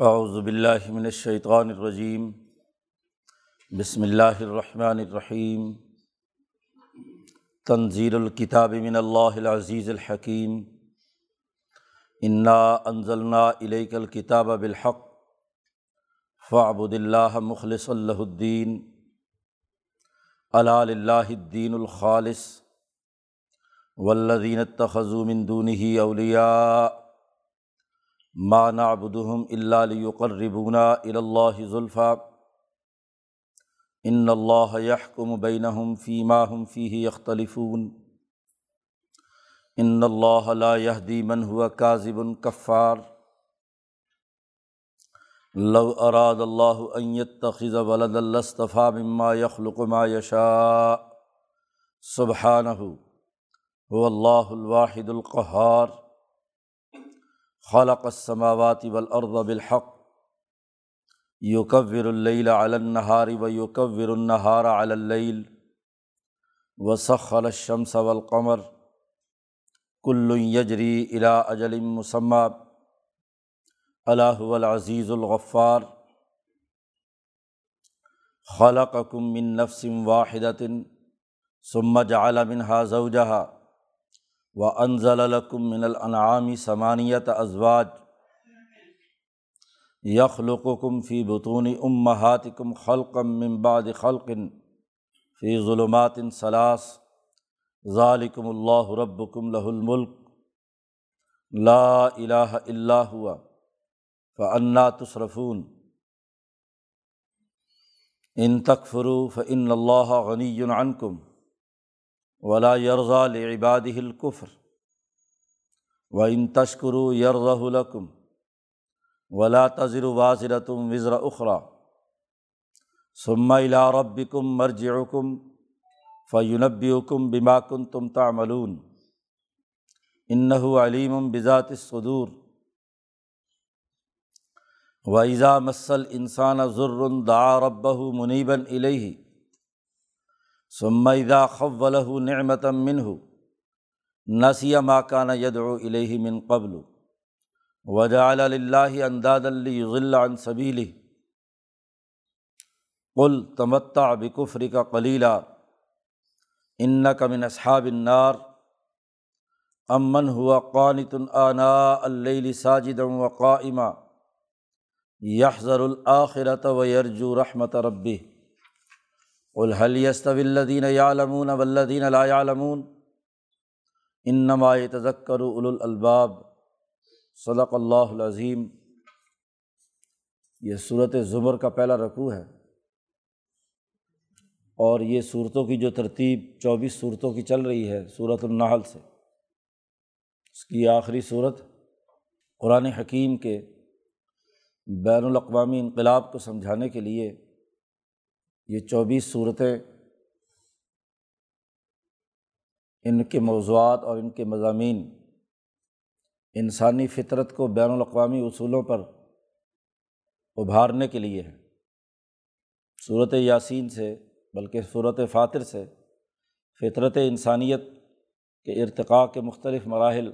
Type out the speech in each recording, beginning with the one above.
اعوذ باللہ من الشیطان الرجیم۔ بسم اللہ الرحمن الرحیم۔ تنزیل الکتاب من اللہ العزیز الحکیم۔ انا انزلنا الیک الکتاب بالحق۔ فعبد اللہ مخلص اللہ الدین۔ الا للہ الدین الخالص۔ والذین اتخذوا من دونه اولیاء۔ ما نعبدهم الا ليقربونا الى الله زلفى ان الله يحكم بينهم فيما هم فيه يختلفون. ان الله لا يهدي من هو كاذب كفار. لو اراد الله ان يتخذ ولدا لاصطفى مما يخلق ما يشاء. سبحانه هو الله الواحد القهار. خلق السماوات والارض بالحق. یوکور اللیل علی النہار و یوکور النہار علی اللیل وسخر الشمس والقمر. کل یجری الی اجل مسمى. اللہ العزیز الغفار. خلقکم من نفس واحدۃ ثم جعل منها زوجها. و انضل الکم من الانعام ثمانیت ازواج یخلقکم فی بطون امہاتکم خلقم من بعد خلق فی ظلمات ثلاث ذالکم اللہ ربکم لہ الملک لا الہ الا ہوا فانا تصرفون ان تکفروا فان اللہ غنی عنکم ولا یرزا لعباد القفر و ان تشکرو یرز الکم ولا تذر واضرتم وزر اخرا ثم الا ربکم مرجعکم فینبئکم بما کنتم تعملون انہ سمیدہ خول نعمت منہ نسی ماکان یدعو الیہ من قبل وجا اللّہ انداد الضل عن صبیلی قل تمتع بکفری کا کلیلہ ان من اصحاب النار امن ہوا قانت آنا اللیل ساجد و قائمہ یحضر الآخرت و یرجو رحمت ربی الحلی الدین یعلمون ولدین لا یعلمون انما تذکر الالباب صدق اللہ العظیم یہ صورت ظمر کا پہلا رقوع ہے اور یہ صورتوں کی جو ترتیب چوبیس صورتوں کی چل رہی ہے صورت النحل سے، اس کی آخری صورت قرآن حکیم کے بین الاقوامی انقلاب کو سمجھانے کے لیے یہ چوبیس صورتیں ان کے موضوعات اور ان کے مضامین انسانی فطرت کو بین الاقوامی اصولوں پر ابھارنے کے لیے ہیں۔ صورت یاسین سے بلکہ صورت فاتر سے فطرت انسانیت کے ارتقاء کے مختلف مراحل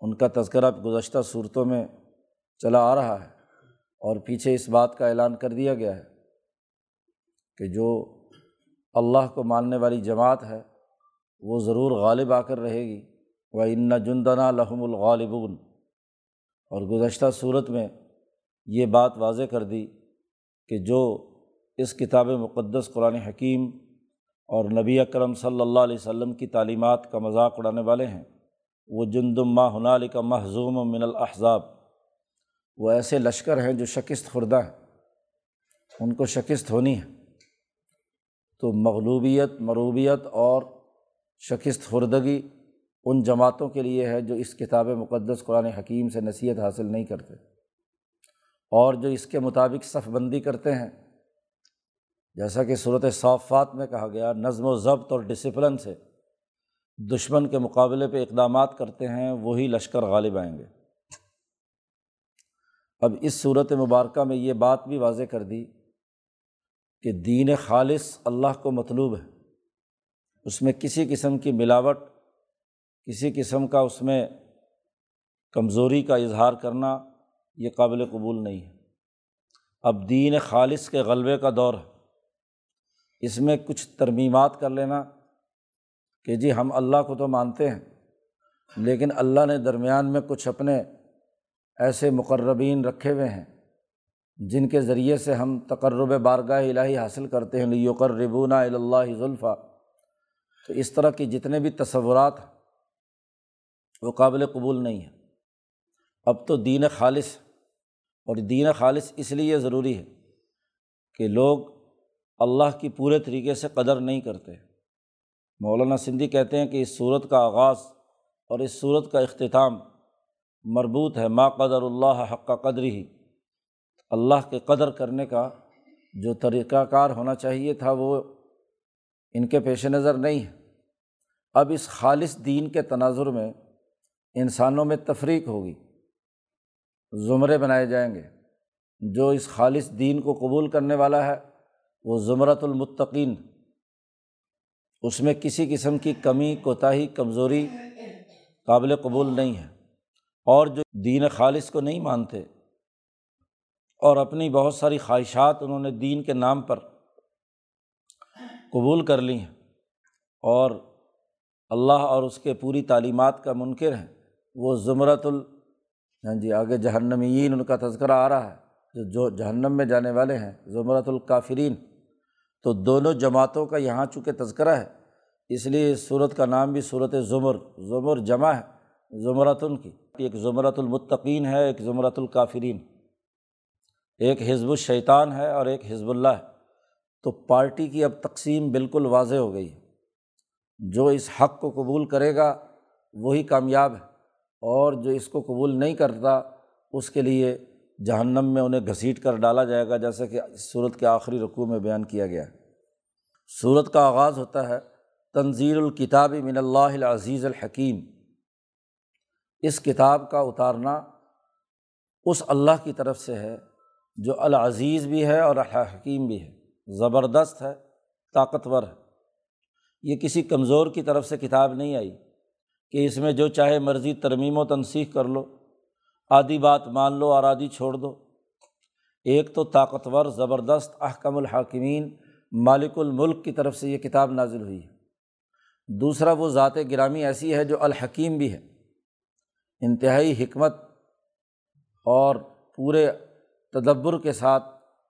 ان کا تذکرہ گزشتہ صورتوں میں چلا آ رہا ہے اور پیچھے اس بات کا اعلان کر دیا گیا ہے۔ کہ جو اللہ کو ماننے والی جماعت ہے، وہ ضرور غالب آ کر رہے گی۔ وہ ان جندنا لحم الغالبون۔ اور گزشتہ صورت میں یہ بات واضح کر دی کہ جو اس کتاب مقدس قرآن حکیم اور نبی اکرم صلی اللہ علیہ وسلم کی تعلیمات کا مذاق اڑانے والے ہیں، وہ جندم ما حنال کا محضوم من الحضاب وہ ایسے لشکر ہیں جو شکست خوردہ ہیں۔ ان کو شکست ہونی ہے۔ تو مغلوبیت، مروبیت اور شکست خوردگی ان جماعتوں کے لیے ہے جو اس کتاب مقدس قرآن حکیم سے نصیحت حاصل نہیں کرتے اور جو اس کے مطابق صف بندی کرتے ہیں۔ جیسا کہ صورت صافات میں کہا گیا، نظم و ضبط اور ڈسپلن سے دشمن کے مقابلے پہ اقدامات کرتے ہیں، وہی لشکر غالب آئیں گے۔ اب اس صورت مبارکہ میں یہ بات بھی واضح کر دی کہ دین خالص اللہ کو مطلوب ہے۔ اس میں کسی قسم کی ملاوٹ، کسی قسم کا اس میں کمزوری کا اظہار کرنا یہ قابل قبول نہیں ہے۔ اب دین خالص کے غلبے کا دور ہے۔ اس میں کچھ ترمیمات کر لینا کہ جی ہم اللہ کو تو مانتے ہیں، لیکن اللہ نے درمیان میں کچھ اپنے ایسے مقربین رکھے ہوئے ہیں۔ جن کے ذریعے سے ہم تقرب بارگاہ الہی حاصل کرتے ہیں لیوکر ربونا اللہ ذلفہ تو اس طرح کی جتنے بھی تصورات وہ قابل قبول نہیں ہیں۔ اب تو دین خالص، اور دین خالص اس لیے ضروری ہے کہ لوگ اللہ کی پورے طریقے سے قدر نہیں کرتے۔ مولانا سندھی کہتے ہیں کہ اس صورت کا آغاز اور اس صورت کا اختتام مربوط ہے، ما قدر اللہ حق قدر ہی اللہ کے قدر کرنے کا جو طریقہ کار ہونا چاہیے تھا وہ ان کے پیش نظر نہیں ہے۔ اب اس خالص دین کے تناظر میں انسانوں میں تفریق ہوگی۔ زمرے بنائے جائیں گے۔ جو اس خالص دین کو قبول کرنے والا ہے وہ زمرۃ المطقین اس میں کسی قسم کی کمی، کوتاہی، کمزوری قابل قبول نہیں ہے۔ اور جو دین خالص کو نہیں مانتے اور اپنی بہت ساری خواہشات انہوں نے دین کے نام پر قبول کر لی ہیں اور اللہ اور اس کے پوری تعلیمات کا منکر ہیں۔ وہ زمرۃ ال ہاں جی آگے جہنمین ان کا تذکرہ آ رہا ہے۔ جو جو جہنم میں جانے والے ہیں، زمرۃ الکافرین۔ تو دونوں جماعتوں کا یہاں چونکہ تذکرہ ہے، اس لیے اس صورت کا نام بھی صورت ظمر ظمر جمع ہے زمرۃن کی۔ ایک زمرۃ المطقین ہے، ایک زمرۃ الکافرین۔ ایک حزب الشیطان ہے اور ایک حزب اللہ ہے۔ تو پارٹی کی اب تقسیم بالکل واضح ہو گئی ہے۔ جو اس حق کو قبول کرے گا، وہی کامیاب ہے۔ اور جو اس کو قبول نہیں کرتا، اس کے لیے جہنم میں انہیں گھسیٹ کر ڈالا جائے گا، جیسے کہ اس صورت کے آخری رقوع میں بیان کیا گیا ہے۔ صورت کا آغاز ہوتا ہے تنظیر الکتاب من اللہ العزیز الحکیم۔ اس کتاب کا اتارنا اس اللہ کی طرف سے ہے جو العزیز بھی ہے اور الحکیم بھی ہے، زبردست ہے، طاقتور ہے۔ یہ کسی کمزور کی طرف سے کتاب نہیں آئی کہ اس میں جو چاہے مرضی ترمیم و تنسیخ کر لو، آدھی بات مان لو اور آدھی چھوڑ دو۔ ایک تو طاقتور، زبردست احکم الحاکمین مالک الملک کی طرف سے یہ کتاب نازل ہوئی ہے۔ دوسرا، وہ ذات گرامی ایسی ہے جو الحکیم بھی ہے۔ انتہائی حکمت اور پورے تدبر کے ساتھ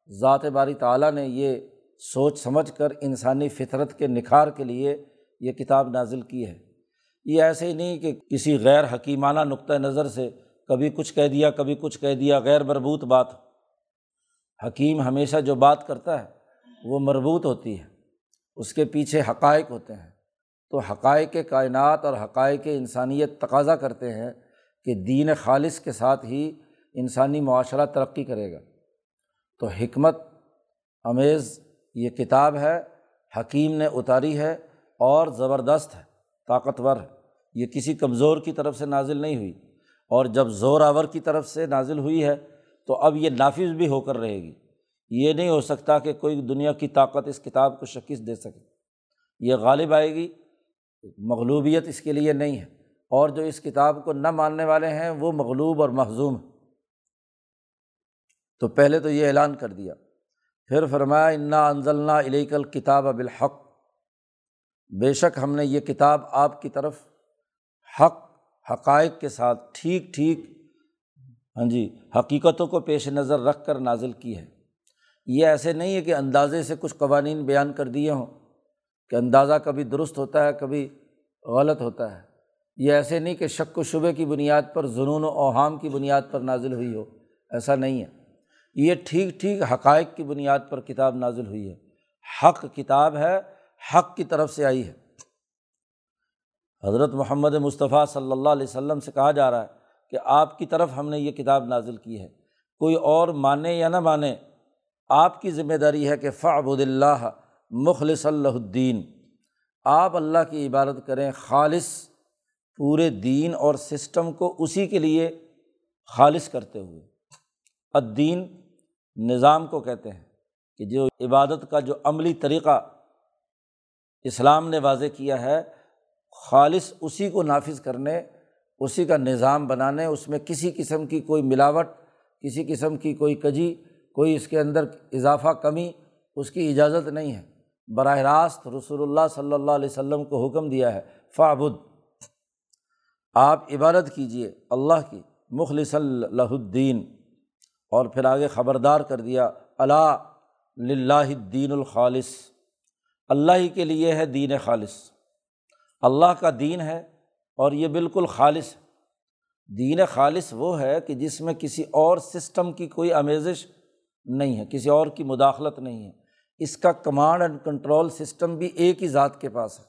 ذات باری تعالیٰ نے یہ سوچ سمجھ کر انسانی فطرت کے نکھار کے لیے یہ کتاب نازل کی ہے۔ یہ ایسے ہی نہیں کہ کسی غیر حکیمانہ نقطۂ نظر سے کبھی کچھ کہہ دیا، کبھی کچھ کہہ دیا، غیر مربوط بات۔ حکیم ہمیشہ جو بات کرتا ہے، وہ مربوط ہوتی ہے۔ اس کے پیچھے حقائق ہوتے ہیں۔ تو حقائق کائنات اور حقائق انسانیت تقاضا کرتے ہیں کہ دین خالص کے ساتھ ہی انسانی معاشرہ ترقی کرے گا۔ تو حکمت، امیز، یہ کتاب ہے، حکیم نے اتاری ہے اور زبردست ہے، طاقتور ہے۔ یہ کسی کمزور کی طرف سے نازل نہیں ہوئی اور جب زور آور کی طرف سے نازل ہوئی ہے تو اب یہ نافذ بھی ہو کر رہے گی۔ یہ نہیں ہو سکتا کہ کوئی دنیا کی طاقت اس کتاب کو شکست دے سکے۔ یہ غالب آئے گی، مغلوبیت اس کے لیے نہیں ہے اور جو اس کتاب کو نہ ماننے والے ہیں وہ مغلوب اور محظوم ہیں۔ تو پہلے تو یہ اعلان کر دیا۔ پھر فرمایا، انا انزلنا علیکل کتاب بالحق۔ بے شک ہم نے یہ کتاب آپ کی طرف حق، حقائق کے ساتھ ٹھیک ٹھیک ہاں جی حقیقتوں کو پیش نظر رکھ کر نازل کی ہے۔ یہ ایسے نہیں ہے کہ اندازے سے کچھ قوانین بیان کر دیے ہوں کہ اندازہ کبھی درست ہوتا ہے، کبھی غلط ہوتا ہے۔ یہ ایسے نہیں کہ شک و شبے کی بنیاد پر جنون و اوہام کی بنیاد پر نازل ہوئی ہو۔ ایسا نہیں ہے۔ یہ ٹھیک ٹھیک حقائق کی بنیاد پر کتاب نازل ہوئی ہے۔ حق کتاب ہے، حق کی طرف سے آئی ہے۔ حضرت محمد مصطفیٰ صلی اللہ علیہ وسلم سے کہا جا رہا ہے کہ آپ کی طرف ہم نے یہ کتاب نازل کی ہے۔ کوئی اور مانے یا نہ مانے، آپ کی ذمہ داری ہے کہ فعبد اللہ مخلص اللہ الدین۔ آپ اللہ کی عبادت کریں خالص پورے دین اور سسٹم کو اسی کے لیے خالص کرتے ہوئے۔ الدین نظام کو کہتے ہیں کہ جو عبادت کا جو عملی طریقہ اسلام نے واضح کیا ہے، خالص اسی کو نافذ کرنے، اسی کا نظام بنانے، اس میں کسی قسم کی کوئی ملاوٹ، کسی قسم کی کوئی کجی، کوئی اس کے اندر اضافہ کمی، اس کی اجازت نہیں ہے۔ براہ راست رسول اللہ صلی اللہ علیہ وسلم کو حکم دیا ہے فعبد آپ عبادت کیجیے اللہ کی مخلص اللہ الدین۔ اور پھر آگے خبردار کر دیا اللہ الدین الخالص اللہ ہی کے لیے ہے دین خالص۔ اللہ کا دین ہے اور یہ بالکل خالص ہے۔ دین خالص وہ ہے کہ جس میں کسی اور سسٹم کی کوئی آمیزش نہیں ہے، کسی اور کی مداخلت نہیں ہے۔ اس کا کمانڈ اینڈ کنٹرول سسٹم بھی ایک ہی ذات کے پاس ہے۔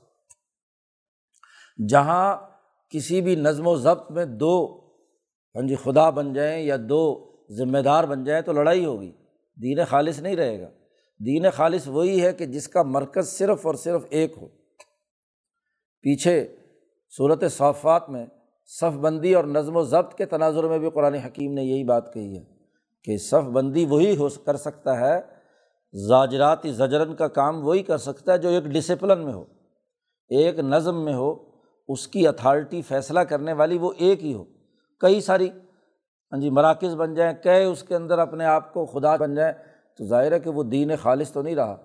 جہاں کسی بھی نظم و ضبط میں دو ہاں جی خدا بن جائیں یا دو ذمہ دار بن جائیں تو لڑائی ہوگی۔ دین خالص نہیں رہے گا۔ دین خالص وہی ہے کہ جس کا مرکز صرف اور صرف ایک ہو۔ پیچھے صورت صافات میں صف بندی اور نظم و ضبط کے تناظر میں بھی قرآن حکیم نے یہی بات کہی ہے کہ صف بندی وہی ہو کر سکتا ہے، زاجراتی زجرن کا کام وہی کر سکتا ہے جو ایک ڈسپلن میں ہو۔ ایک نظم میں ہو، اس کی اتھارٹی فیصلہ کرنے والی وہ ایک ہی ہو۔ کئی ساری ہاں جی مراکز بن جائیں کئے اس کے اندر اپنے آپ کو خدا بن جائیں، تو ظاہر ہے کہ وہ دین خالص تو نہیں رہا۔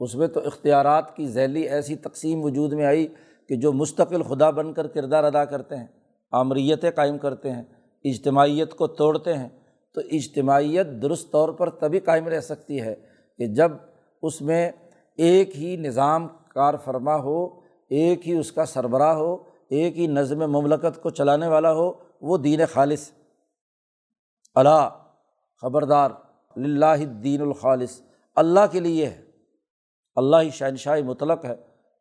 اس میں تو اختیارات کی ذیلی ایسی تقسیم وجود میں آئی کہ جو مستقل خدا بن کر کردار ادا کرتے ہیں آمریتیں قائم کرتے ہیں، اجتماعیت کو توڑتے ہیں، تو اجتماعیت درست طور پر تبھی قائم رہ سکتی ہے کہ جب اس میں ایک ہی نظام کار فرما ہو، ایک ہی اس کا سربراہ ہو، ایک ہی نظم مملکت کو چلانے والا ہو، وہ دین خالص۔ اللہ خبردار لاہ دین الخالص اللہ کے لیے ہے۔ اللہ ہی شہنشاہ مطلق ہے۔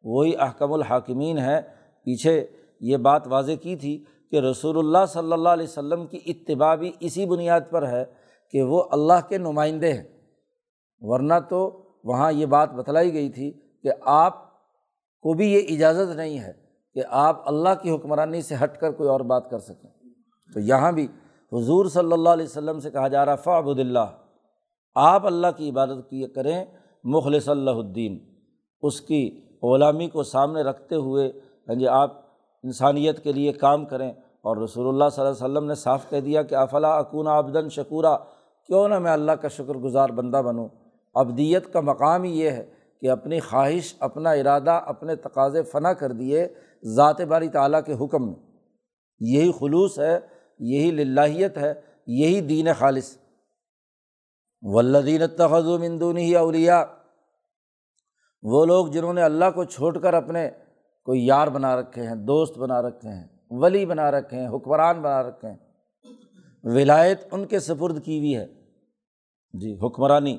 وہی احکم الحاکمین ہے پیچھے یہ بات واضح کی تھی کہ رسول اللہ صلی اللہ علیہ وسلم کی اتباع بھی اسی بنیاد پر ہے کہ وہ اللہ کے نمائندے ہیں۔ ورنہ تو وہاں یہ بات بتلائی گئی تھی کہ آپ کو بھی یہ اجازت نہیں ہے کہ آپ اللہ کی حکمرانی سے ہٹ کر کوئی اور بات کر سکیں۔ تو یہاں بھی حضور صلی اللہ علیہ وسلم سے کہا جا رہا فعبد اللہ۔ آپ اللہ کی عبادت کی کریں، مخلص اللہ الدین۔ اس کی غلامی کو سامنے رکھتے ہوئے ہاں جی آپ انسانیت کے لیے کام کریں۔ اور رسول اللہ صلی اللہ علیہ وسلم نے صاف کہہ دیا کہ، افلا اکون آبدن شکورہ کیوں نہ میں اللہ کا شکر گزار بندہ بنوں؟ ابدیت کا مقام ہی یہ ہے کہ اپنی خواہش، اپنا ارادہ، اپنے تقاضے فنا کر دیے ذات باری تعلیٰ کے حکم میں۔ یہی خلوص ہے یہی للہیت ہے، یہی دین خالص۔ ولدین تخذ مندون ہی اولیا وہ لوگ جنہوں نے اللہ کو چھوڑ کر اپنے کوئی یار بنا رکھے ہیں، دوست بنا رکھے ہیں، ولی بنا رکھے ہیں، حکمران بنا رکھے ہیں۔ ولایت ان کے سپرد کی ہوئی ہے۔ جی حکمرانی۔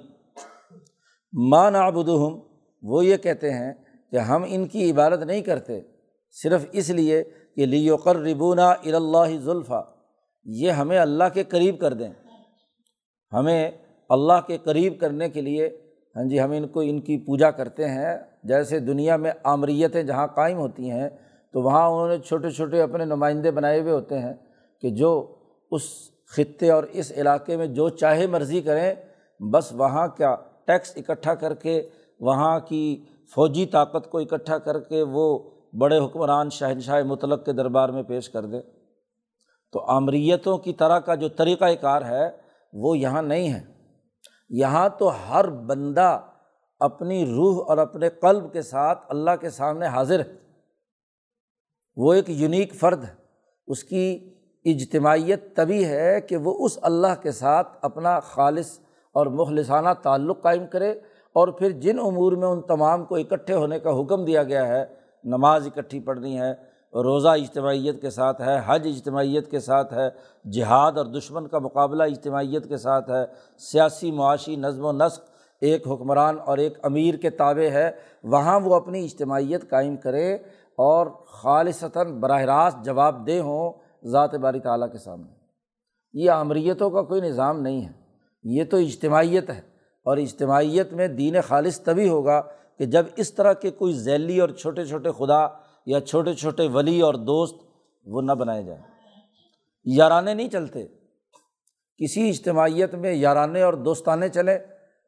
ماں نابدہم وہ یہ کہتے ہیں کہ ہم ان کی عبادت نہیں کرتے، صرف اس لیے کہ لیوقر ربونا الا ذلفہ یہ ہمیں اللہ کے قریب کر دیں۔ ہمیں اللہ کے قریب کرنے کے لیے ہاں جی ہم ان کو ان کی پوجا کرتے ہیں۔ جیسے دنیا میں آمریتیں جہاں قائم ہوتی ہیں، تو وہاں انہوں نے چھوٹے چھوٹے اپنے نمائندے بنائے ہوئے ہوتے ہیں کہ جو اس خطے اور اس علاقے میں جو چاہے مرضی کریں، بس وہاں کیا ٹیکس اکٹھا کر کے، وہاں کی فوجی طاقت کو اکٹھا کر کے وہ بڑے حکمران شہنشاہ مطلق کے دربار میں پیش کر دیں۔ تو آمریتوں کی طرح کا جو طریقۂ کار ہے، وہ یہاں نہیں ہے۔ یہاں تو ہر بندہ اپنی روح اور اپنے قلب کے ساتھ اللہ کے سامنے حاضر ہے۔ وہ ایک یونیک فرد ہے۔ اس کی اجتماعیت تبھی ہے کہ وہ اس اللہ کے ساتھ اپنا خالص اور مخلصانہ تعلق قائم کرے اور پھر جن امور میں ان تمام کو اکٹھے ہونے کا حکم دیا گیا ہے، نماز اکٹھی پڑھنی ہے روزہ اجتماعیت کے ساتھ ہے، حج اجتماعیت کے ساتھ ہے، جہاد اور دشمن کا مقابلہ اجتماعیت کے ساتھ ہے، سیاسی معاشی نظم و نسق ایک حکمران اور ایک امیر کے تابع ہے، وہاں وہ اپنی اجتماعیت قائم کرے اور خالصتاً براہ راست جواب دہ ہوں ذات باری تعلیٰ کے سامنے۔ یہ امریتوں کا کوئی نظام نہیں ہے، یہ تو اجتماعیت ہے اور اجتماعیت میں دین خالص تبھی ہوگا کہ جب اس طرح کے کوئی ذیلی اور چھوٹے چھوٹے خدا یا چھوٹے چھوٹے ولی اور دوست وہ نہ بنائے جائیں۔ یارانے نہیں چلتے۔ کسی اجتماعیت میں یارانے اور دوستانے چلے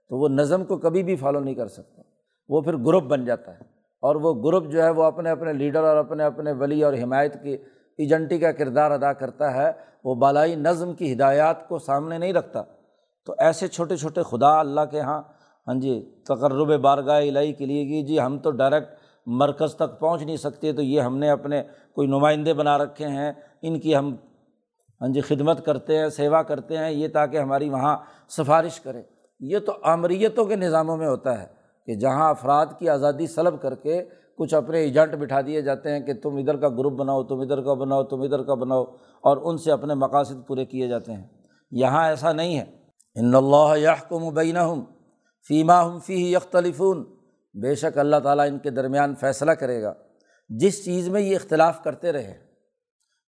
تو وہ نظم کو کبھی بھی فالو نہیں کر سکتا وہ پھر گروپ بن جاتا ہے اور وہ گروپ جو ہے وہ اپنے اپنے لیڈر اور اپنے اپنے ولی اور حمایت کی ایجنٹی کا کردار ادا کرتا ہے۔ وہ بالائی نظم کی ہدایات کو سامنے نہیں رکھتا۔ تو ایسے چھوٹے چھوٹے خدا اللہ کے یہاں ہاں جی تقرب بارگاہ الہی کے لیے کہ جی ہم تو ڈائریکٹ مرکز تک پہنچ نہیں سکتے، تو یہ ہم نے اپنے کوئی نمائندے بنا رکھے ہیں، ان کی ہم ہاں جی خدمت کرتے ہیں، سیوا کرتے ہیں، یہ تاکہ ہماری وہاں سفارش کرے۔ یہ تو آمریتوں کے نظاموں میں ہوتا ہے کہ جہاں افراد کی آزادی سلب کر کے کچھ اپنے ایجنٹ بٹھا دیے جاتے ہیں کہ تم ادھر کا گروپ بناؤ، تم ادھر کا بناؤ، تم ادھر کا بناؤ، اور ان سے اپنے مقاصد پورے کیے جاتے ہیں۔ یہاں ایسا نہیں ہے۔ ان اللہ یحکم بین ہم فیما ہم فی یختلفون۔ بے شک اللہ تعالیٰ ان کے درمیان فیصلہ کرے گا۔ جس چیز میں یہ اختلاف کرتے رہے،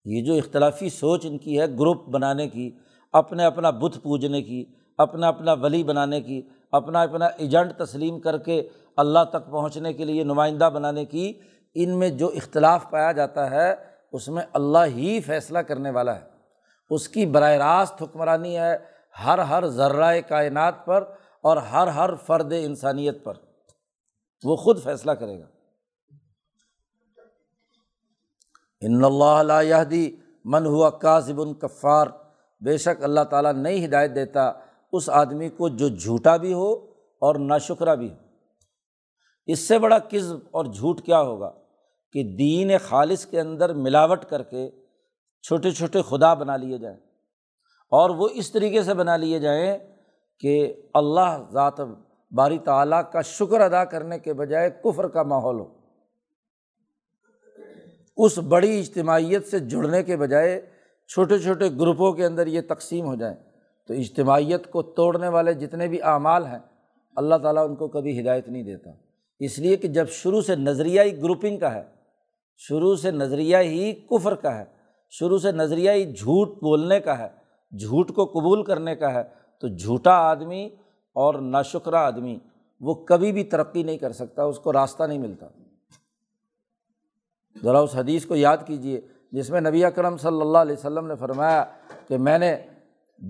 یہ جو اختلافی سوچ ان کی ہے گروپ بنانے کی، اپنے اپنا بت پوجنے کی، اپنا اپنا ولی بنانے کی، اپنا اپنا ایجنٹ تسلیم کر کے اللہ تک پہنچنے کے لیے نمائندہ بنانے کی، ان میں جو اختلاف پایا جاتا ہے، اس میں اللہ ہی فیصلہ کرنے والا ہے۔ اس کی براہ راست حکمرانی ہے ہر ہر ذرائع کائنات پر اور ہر ہر فرد انسانیت پر۔ وہ خود فیصلہ کرے گا۔ ان اللہ دی من ہوا کاذب کفار۔ بے شک اللہ تعالیٰ نہیں ہدایت دیتا اس آدمی کو جو جھوٹا بھی ہو اور نا شکرا بھی ہو۔ اس سے بڑا کزب اور جھوٹ کیا ہوگا کہ دین خالص کے اندر ملاوٹ کر کے چھوٹے چھوٹے خدا بنا لیے جائیں۔ اور وہ اس طریقے سے بنا لیے جائیں کہ اللہ ذات باری تعلیٰ کا شکر ادا کرنے کے بجائے کفر کا ماحول ہو۔ اس بڑی اجتماعیت سے جڑنے کے بجائے چھوٹے چھوٹے گروپوں کے اندر یہ تقسیم ہو جائیں تو اجتماعیت کو توڑنے والے جتنے بھی اعمال ہیں، اللہ تعالیٰ ان کو کبھی ہدایت نہیں دیتا۔ اس لیے کہ جب شروع سے نظریائی گروپنگ کا ہے، شروع سے نظریہ ہی کفر کا ہے، شروع سے نظریہ جھوٹ بولنے کا ہے، جھوٹ کو قبول کرنے کا ہے، تو جھوٹا آدمی اور ناشکرہ آدمی وہ کبھی بھی ترقی نہیں کر سکتا، اس کو راستہ نہیں ملتا۔ ذرا اس حدیث کو یاد کیجیے جس میں نبی اکرم صلی اللہ علیہ وسلم نے فرمایا کہ میں نے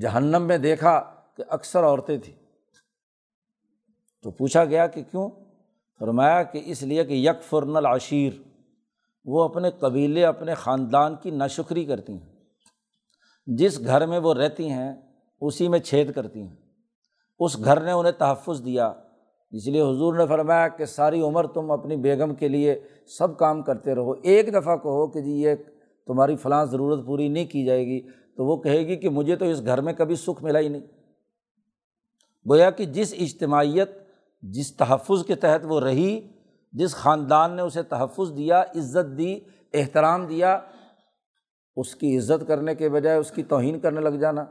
جہنم میں دیکھا کہ اکثر عورتیں تھیں۔ تو پوچھا گیا کہ کیوں؟ فرمایا کہ اس لیے کہ یک فرن العشیر، وہ اپنے قبیلے، اپنے خاندان کی ناشکری کرتی ہیں۔ جس گھر میں وہ رہتی ہیں، اسی میں چھید کرتی ہیں۔ اس گھر نے انہیں تحفظ دیا۔ اس لیے حضور نے فرمایا کہ ساری عمر تم اپنی بیگم کے لیے سب کام کرتے رہو۔ ایک دفعہ کہو کہ جی یہ تمہاری فلاں ضرورت پوری نہیں کی جائے گی، تو وہ کہے گی کہ مجھے تو اس گھر میں کبھی سکھ ملا ہی نہیں۔ گویا کہ جس اجتماعیت، جس تحفظ کے تحت وہ رہی، جس خاندان نے اسے تحفظ دیا، عزت دی، احترام دیا، اس کی عزت کرنے کے بجائے اس کی توہین کرنے لگ جانا۔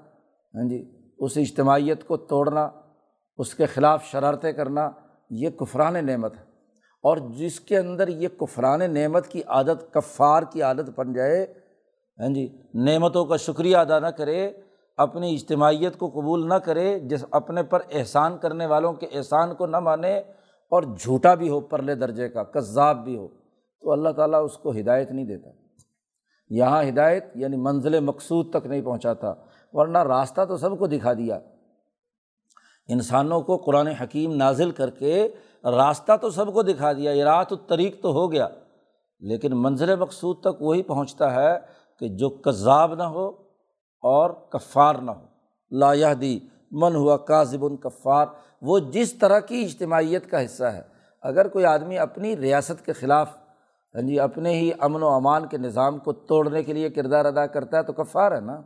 ہاں جی۔ اس اجتماعیت کو توڑنا، اس کے خلاف شرارتیں کرنا، یہ کفران نعمت ہے۔ اور جس کے اندر یہ کفران نعمت کی عادت، کفار کی عادت بن جائے ہاں جی نعمتوں کا شکریہ ادا نہ کرے، اپنی اجتماعیت کو قبول نہ کرے، جس اپنے پر احسان کرنے والوں کے احسان کو نہ مانے، اور جھوٹا بھی ہو، پرلے درجے کا، کذاب بھی ہو، تو اللہ تعالیٰ اس کو ہدایت نہیں دیتا۔ یہاں ہدایت یعنی منزل مقصود تک نہیں پہنچاتا۔ ورنہ راستہ تو سب کو دکھا دیا۔ انسانوں کو قرآن حکیم نازل کر کے راستہ تو سب کو دکھا دیا۔ یہ رات الطریق تو ہو گیا، لیکن منظر مقصود تک وہی پہنچتا ہے کہ جو کذاب نہ ہو اور کفار نہ ہو۔ لا دی من ہوا کاذب کفار۔ وہ جس طرح کی اجتماعیت کا حصہ ہے۔ اگر کوئی آدمی اپنی ریاست کے خلاف ہاں جی اپنے ہی امن و امان کے نظام کو توڑنے کے لیے کردار ادا کرتا ہے تو کفار ہے نا۔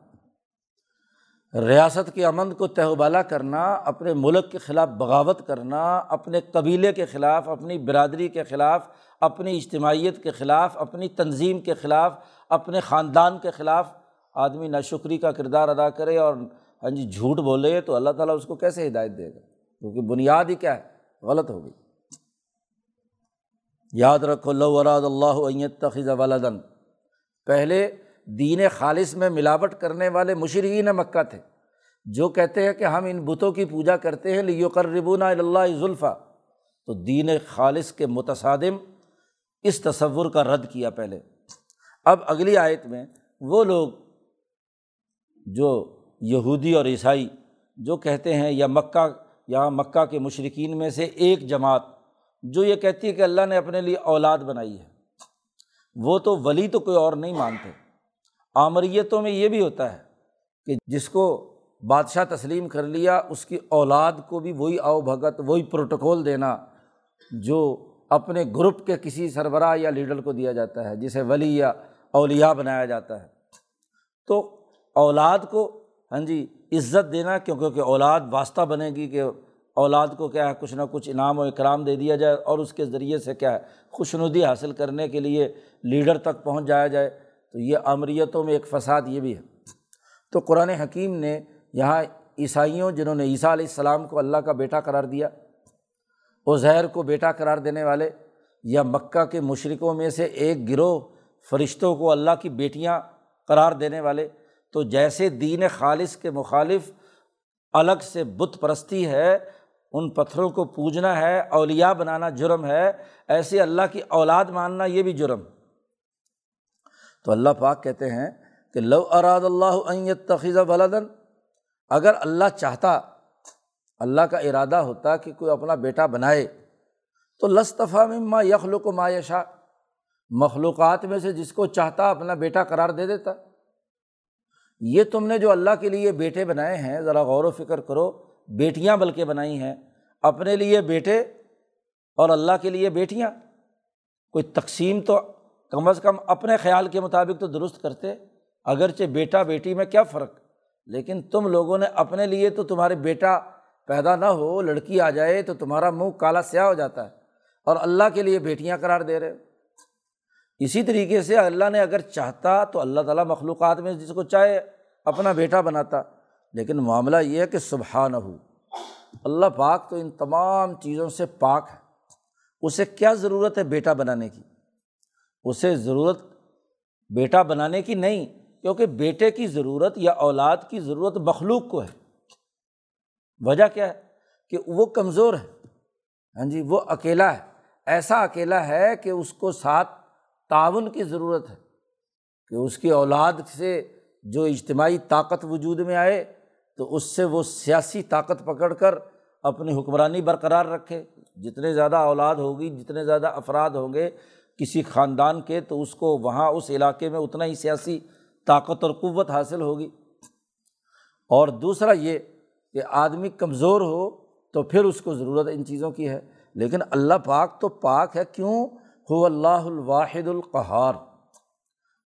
ریاست کے امن کو تہوبالا کرنا، اپنے ملک کے خلاف بغاوت کرنا، اپنے قبیلے کے خلاف، اپنی برادری کے خلاف، اپنی اجتماعیت کے خلاف، اپنی تنظیم کے خلاف، اپنے خاندان کے خلاف آدمی ناشکری کا کردار ادا کرے اور ہاں جی جھوٹ بولے تو اللہ تعالیٰ اس کو کیسے ہدایت دے گا؟ کیونکہ بنیاد ہی کیا ہے؟ غلط ہوگی یاد رکھو وراد اللہ تخذ ولدن پہلے دین خالص میں ملاوٹ کرنے والے مشرقین مکہ تھے، جو کہتے ہیں کہ ہم ان بتوں کی پوجا کرتے ہیں لیو کربون اللہ ذلفا تو دین خالص کے متصادم اس تصور کا رد کیا پہلے۔ اب اگلی آیت میں وہ لوگ جو یہودی اور عیسائی جو کہتے ہیں، یا مکہ یا مکہ کے مشرقین میں سے ایک جماعت جو یہ کہتی ہے کہ اللہ نے اپنے لیے اولاد بنائی ہے۔ وہ تو ولی تو کوئی اور نہیں مانتے۔ آمریتوں میں یہ بھی ہوتا ہے کہ جس کو بادشاہ تسلیم کر لیا، اس کی اولاد کو بھی وہی آؤ بھگت، وہی پروٹوکول دینا جو اپنے گروپ کے کسی سربراہ یا لیڈر کو دیا جاتا ہے، جسے ولی یا اولیا بنایا جاتا ہے۔ تو اولاد کو ہاں جی عزت دینا، کیونکہ اولاد واسطہ بنے گی کہ اولاد کو کیا ہے، کچھ نہ کچھ انعام و اکرام دے دیا جائے اور اس کے ذریعے سے کیا ہے، خوشنودی حاصل کرنے کے لیے لیڈر تک پہنچ جایا جائے۔ تو یہ امریتوں میں ایک فساد یہ بھی ہے۔ تو قرآن حکیم نے یہاں عیسائیوں جنہوں نے عیسیٰ علیہ السلام کو اللہ کا بیٹا قرار دیا زہر کو بیٹا قرار دینے والے یا مکہ کے مشرقوں میں سے ایک گروہ فرشتوں کو اللہ کی بیٹیاں قرار دینے والے، تو جیسے دین خالص کے مخالف الگ سے بت پرستی ہے، ان پتھروں کو پوجنا ہے اولیا بنانا جرم ہے، ایسے اللہ کی اولاد ماننا یہ بھی جرم۔ تو اللہ پاک کہتے ہیں کہ لو اراد اللہ تخیذ ولادن اگر اللہ چاہتا، اللہ کا ارادہ ہوتا کہ کوئی اپنا بیٹا بنائے، تو لصطفیٰ مما یخلق و مایشا مخلوقات میں سے جس کو چاہتا اپنا بیٹا قرار دے دیتا۔ یہ تم نے جو اللہ کے لیے بیٹے بنائے ہیں، ذرا غور و فکر کرو، بیٹیاں بلکہ بنائی ہیں، اپنے لیے بیٹے اور اللہ کے لیے بیٹیاں۔ کوئی تقسیم تو کم از کم اپنے خیال کے مطابق تو درست کرتے، اگرچہ بیٹا بیٹی میں کیا فرق؟ لیکن تم لوگوں نے اپنے لیے تو تمہارے بیٹا پیدا نہ ہو، لڑکی آ جائے تو تمہارا منہ کالا سیاہ ہو جاتا ہے اور اللہ کے لیے بیٹیاں قرار دے رہے اسی طریقے سے اللہ نے اگر چاہتا تو اللہ تعالیٰ مخلوقات میں جس کو چاہے اپنا بیٹا بناتا۔ لیکن معاملہ یہ ہے کہ سبحان ہو اللہ پاک تو ان تمام چیزوں سے پاک ہے۔ اسے کیا ضرورت ہے بیٹا بنانے کی؟ اسے ضرورت بیٹا بنانے کی نہیں، کیونکہ بیٹے کی ضرورت یا اولاد کی ضرورت مخلوق کو ہے۔ وجہ کیا ہے؟ کہ وہ کمزور ہے۔ ہاں جی وہ اکیلا ہے۔ ایسا اکیلا ہے کہ اس کو ساتھ تعاون کی ضرورت ہے۔ کہ اس کی اولاد سے جو اجتماعی طاقت وجود میں آئے، تو اس سے وہ سیاسی طاقت پکڑ کر اپنی حکمرانی برقرار رکھے۔ جتنے زیادہ اولاد ہوگی، جتنے زیادہ افراد ہوں گے کسی خاندان کے، تو اس کو وہاں اس علاقے میں اتنا ہی سیاسی طاقت اور قوت حاصل ہوگی۔ اور دوسرا یہ کہ آدمی کمزور ہو تو پھر اس کو ضرورت ان چیزوں کی ہے۔ لیکن اللہ پاک تو پاک ہے، کیوں؟ ہو اللہ الواحد القہار۔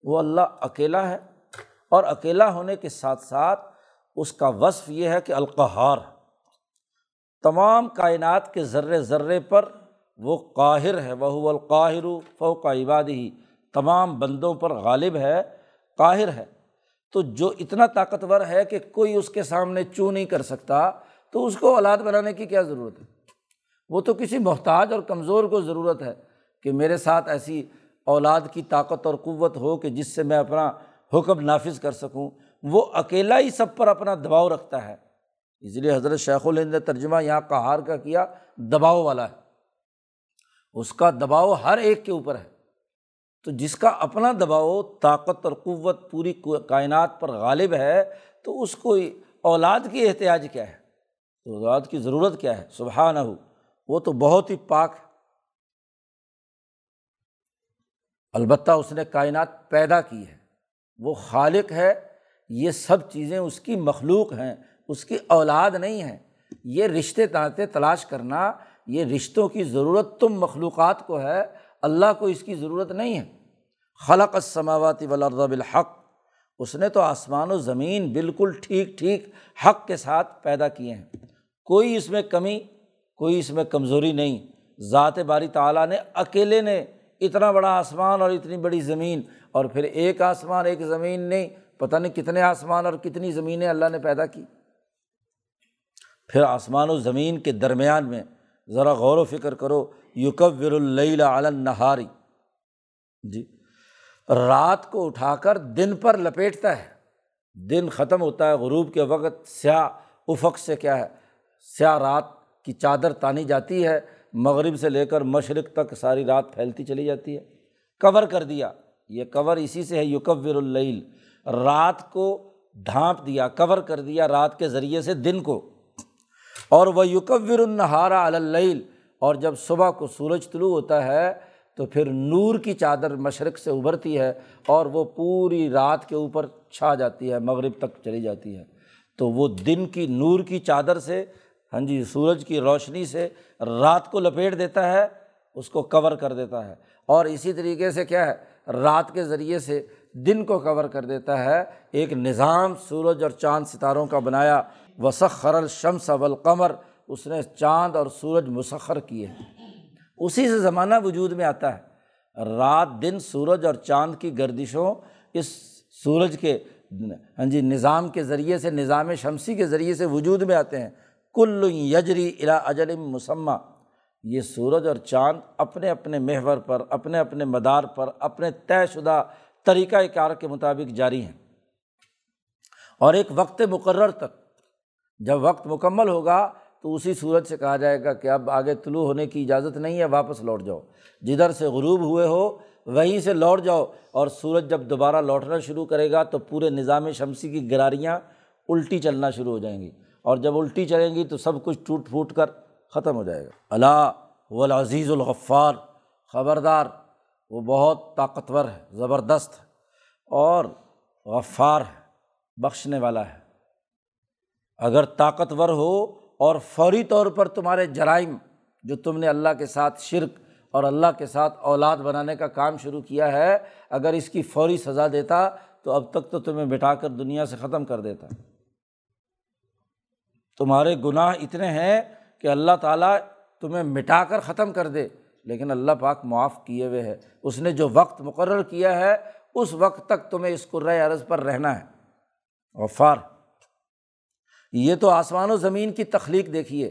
وہ اللہ اکیلا ہے اور اکیلا ہونے کے ساتھ ساتھ اس کا وصف یہ ہے کہ القہار۔ تمام کائنات کے ذرے ذرے پر وہ قاہر ہے وہ القاہر فوق عبادی تمام بندوں پر غالب ہے، قاہر ہے۔ تو جو اتنا طاقتور ہے کہ کوئی اس کے سامنے چو نہیں کر سکتا، تو اس کو اولاد بنانے کی کیا ضرورت ہے؟ وہ تو کسی محتاج اور کمزور کو ضرورت ہے کہ میرے ساتھ ایسی اولاد کی طاقت اور قوت ہو کہ جس سے میں اپنا حکم نافذ کر سکوں۔ وہ اکیلا ہی سب پر اپنا دباؤ رکھتا ہے۔ اس لیے حضرت شیخ الہند نے ترجمہ یہاں کہار کا کیا، دباؤ والا ہے۔ اس کا دباؤ ہر ایک کے اوپر ہے۔ تو جس کا اپنا دباؤ، طاقت اور قوت پوری کائنات پر غالب ہے، تو اس کو اولاد کی احتیاط کیا ہے؟ تو اولاد کی ضرورت کیا ہے؟ سبحان ہو وہ تو بہت ہی پاک ہے۔ البتہ اس نے کائنات پیدا کی ہے۔ وہ خالق ہے۔ یہ سب چیزیں اس کی مخلوق ہیں۔ اس کی اولاد نہیں ہیں۔ یہ رشتے ناطے تلاش کرنا یہ رشتوں کی ضرورت تم مخلوقات کو ہے، اللہ کو اس کی ضرورت نہیں ہے۔ خلق السماوات والارض بالحق، اس نے تو آسمان و زمین بالکل ٹھیک ٹھیک حق کے ساتھ پیدا کیے ہیں۔ کوئی اس میں کمی، کوئی اس میں کمزوری نہیں۔ ذات باری تعالیٰ نے اکیلے نے اتنا بڑا آسمان اور اتنی بڑی زمین، اور پھر ایک آسمان، ایک زمین نہیں، پتہ نہیں کتنے آسمان اور کتنی زمینیں اللہ نے پیدا کی۔ پھر آسمان و زمین کے درمیان میں ذرا غور و فکر کرو یوکور علن نہاری جی رات کو اٹھا کر دن پر لپیٹتا ہے۔ دن ختم ہوتا ہے، غروب کے وقت سیاہ افق سے کیا ہے؟ سیاہ رات کی چادر تانی جاتی ہے، مغرب سے لے کر مشرق تک ساری رات پھیلتی چلی جاتی ہے۔ کور کر دیا۔ یہ کور اسی سے ہے یوکور اللیل۔ رات کو ڈھانپ دیا، کور کر دیا رات کے ذریعے سے دن کو۔ اور وہ یوکور النہارا اللیل اور جب صبح کو سورج طلوع ہوتا ہے تو پھر نور کی چادر مشرق سے ابھرتی ہے اور وہ پوری رات کے اوپر چھا جاتی ہے، مغرب تک چلی جاتی ہے۔ تو وہ دن کی نور کی چادر سے ہاں جی سورج کی روشنی سے رات کو لپیٹ دیتا ہے، اس کو کور کر دیتا ہے۔ اور اسی طریقے سے کیا ہے؟ رات کے ذریعے سے دن کو کور کر دیتا ہے۔ ایک نظام سورج اور چاند ستاروں کا بنایا۔ وسخ خرل شمس اول قمر اس نے چاند اور سورج مسخر کیے۔ ہیں اسی سے زمانہ وجود میں آتا ہے۔ رات، دن، سورج اور چاند کی گردشوں اس سورج کے ہاں جی نظام کے ذریعے سے، نظام شمسی کے ذریعے سے وجود میں آتے ہیں۔ کل یجری الا اجل مسمہ۔ یہ سورج اور چاند اپنے اپنے محور پر، اپنے اپنے مدار پر، اپنے طے شدہ طریقۂ کار کے مطابق جاری ہیں۔ اور ایک وقت مقرر تک جب وقت مکمل ہوگا تو اسی سورج سے کہا جائے گا کہ اب آگے طلوع ہونے کی اجازت نہیں ہے، واپس لوٹ جاؤ۔ جدھر سے غروب ہوئے ہو، وہیں سے لوٹ جاؤ۔ اور سورج جب دوبارہ لوٹنا شروع کرے گا تو پورے نظام شمسی کی گراریاں الٹی چلنا شروع ہو جائیں گی۔ اور جب الٹی چلیں گی تو سب کچھ ٹوٹ پھوٹ کر ختم ہو جائے گا۔ اللہ و العزیز الغفار۔ خبردار، وہ بہت طاقتور ہے، زبردست ہے اور غفار ہے، بخشنے والا ہے۔ اگر طاقتور ہو اور فوری طور پر تمہارے جرائم جو تم نے اللہ کے ساتھ شرک اور اللہ کے ساتھ اولاد بنانے کا کام شروع کیا ہے، اگر اس کی فوری سزا دیتا تو اب تک تو تمہیں بٹھا کر دنیا سے ختم کر دیتا۔ تمہارے گناہ اتنے ہیں کہ اللہ تعالیٰ تمہیں مٹا کر ختم کر دے، لیکن اللہ پاک معاف کیے ہوئے ہے اس نے جو وقت مقرر کیا ہے، اس وقت تک تمہیں اس قرۂۂ عرض پر رہنا ہے۔ غفار۔ یہ تو آسمان و زمین کی تخلیق دیکھیے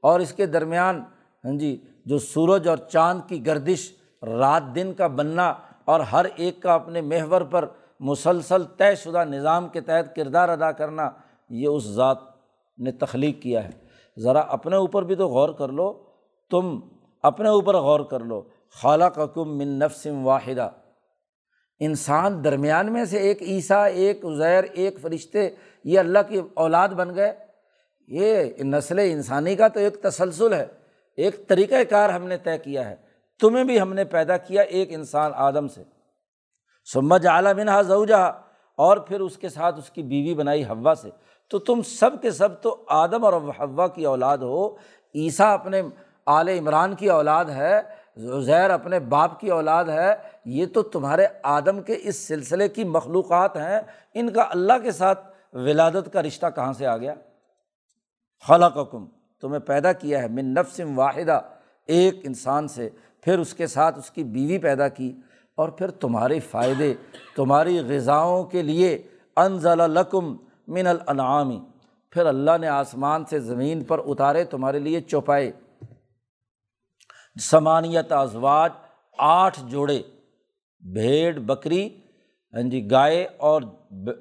اور اس کے درمیان ہاں جی جو سورج اور چاند کی گردش رات دن کا بننا اور ہر ایک کا اپنے محور پر مسلسل طے شدہ نظام کے تحت کردار ادا کرنا، یہ اس ذات نے تخلیق کیا ہے۔ ذرا اپنے اوپر بھی تو غور کر لو، تم اپنے اوپر غور کر لو۔ خالہ کم من نفسم واحدہ۔ انسان درمیان میں سے ایک عیسیٰ، ایک عزیر، ایک فرشتے یہ اللہ کی اولاد بن گئے۔ یہ نسل انسانی کا تو ایک تسلسل ہے، ایک طریقۂ کار ہم نے طے کیا ہے۔ تمہیں بھی ہم نے پیدا کیا ایک انسان آدم سے۔ سمجھ عالم انہا زوجہ اور پھر اس کے ساتھ اس کی بیوی بنائی ہوا سے۔ تو تم سب کے سب تو آدم اور ہوا کی اولاد ہو۔ عیسیٰ اپنے آل عمران کی اولاد ہے، زیر اپنے باپ کی اولاد ہے۔ یہ تو تمہارے آدم کے اس سلسلے کی مخلوقات ہیں۔ ان کا اللہ کے ساتھ ولادت کا رشتہ کہاں سے آ گیا؟ خلق حکم تمہیں پیدا کیا ہے، من نفسم واحدہ، ایک انسان سے، پھر اس کے ساتھ اس کی بیوی پیدا کی، اور پھر تمہارے فائدے، تمہاری غذاؤں کے لیے انزل لکم من الانعامی پھر اللہ نے آسمان سے زمین پر اتارے، تمہارے لیے چوپائے۔ سمانیت ازواج، آٹھ جوڑے، بھیڑ، بکری ہاں جی گائے اور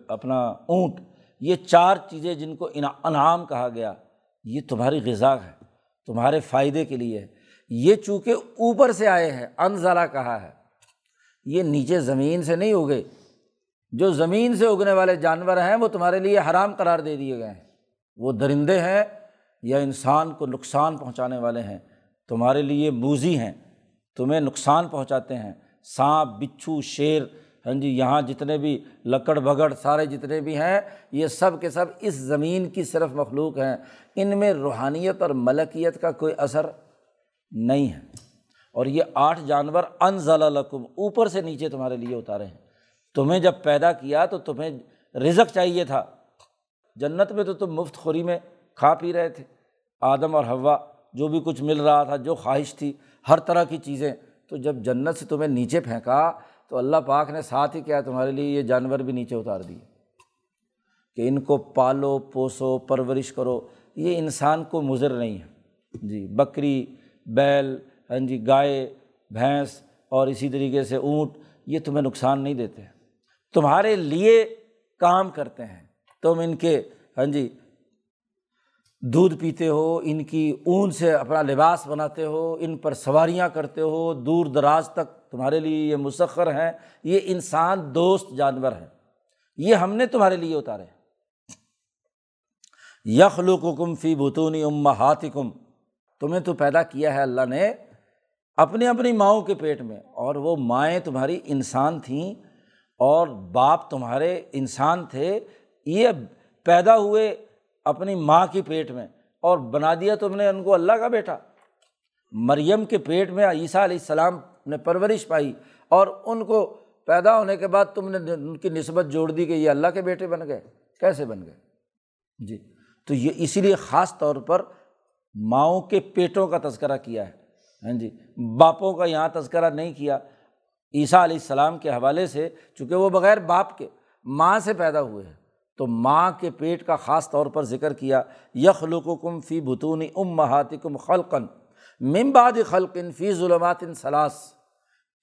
اپنا اونٹ۔ یہ چار چیزیں جن کو انعام کہا گیا، یہ تمہاری غذا ہے، تمہارے فائدے کے لیے ہے۔ یہ چونکہ اوپر سے آئے ہیں، انزلہ کہا ہے۔ یہ نیچے زمین سے نہیں اگے۔ جو زمین سے اگنے والے جانور ہیں، وہ تمہارے لیے حرام قرار دے دیے گئے ہیں۔ وہ درندے ہیں یا انسان کو نقصان پہنچانے والے ہیں۔ تمہارے لیے موزی ہیں، تمہیں نقصان پہنچاتے ہیں۔ سانپ، بچھو، شیر ہاں جی یہاں جتنے بھی لکڑ بگڑ سارے جتنے بھی ہیں، یہ سب کے سب اس زمین کی صرف مخلوق ہیں۔ ان میں روحانیت اور ملکیت کا کوئی اثر نہیں ہے۔ اور یہ آٹھ جانور ان ضلعم اوپر سے نیچے تمہارے لیے اتارے ہیں۔ تمہیں جب پیدا کیا تو تمہیں رزق چاہیے تھا۔ جنت میں تو تم مفت خوری میں کھا پی رہے تھے۔ آدم اور ہوا جو بھی کچھ مل رہا تھا، جو خواہش تھی، ہر طرح کی چیزیں۔ تو جب جنت سے تمہیں نیچے پھینکا تو اللہ پاک نے ساتھ ہی کیا تمہارے لیے یہ جانور بھی نیچے اتار دیے۔ کہ ان کو پالو، پوسو، پرورش کرو، یہ انسان کو مضر نہیں ہے۔ جی بکری، بیل ہاں جی گائے، بھینس اور اسی طریقے سے اونٹ، یہ تمہیں نقصان نہیں دیتے۔ تمہارے لیے کام کرتے ہیں۔ تم ان کے ہاں جی دودھ پیتے ہو، ان کی اون سے اپنا لباس بناتے ہو، ان پر سواریاں کرتے ہو، دور دراز تک تمہارے لیے یہ مسخر ہیں، یہ انسان دوست جانور ہیں۔ یہ ہم نے تمہارے لیے اتارے یخلوق کم فی بتونی ام ہاتھ کم تمہیں تو پیدا کیا ہے اللہ نے اپنی اپنی ماؤں کے پیٹ میں، اور وہ مائیں تمہاری انسان تھیں اور باپ تمہارے انسان تھے۔ یہ پیدا ہوئے اپنی ماں کی پیٹ میں، اور بنا دیا تم نے ان کو اللہ کا بیٹا۔ مریم کے پیٹ میں عیسیٰ علیہ السلام نے پرورش پائی اور ان کو پیدا ہونے کے بعد تم نے ان کی نسبت جوڑ دی کہ یہ اللہ کے بیٹے بن گئے، کیسے بن گئے؟ جی تو یہ اسی لیے خاص طور پر ماؤں کے پیٹوں کا تذکرہ کیا ہے ہاں جی باپوں کا یہاں تذکرہ نہیں کیا، عیسیٰ علیہ السلام کے حوالے سے، چونکہ وہ بغیر باپ کے ماں سے پیدا ہوئے ہیں، تو ماں کے پیٹ کا خاص طور پر ذکر کیا یخلق کم فی بھتونی ام مہات کم خلقن ممباد خلقن فی ظلمات ثلاث۔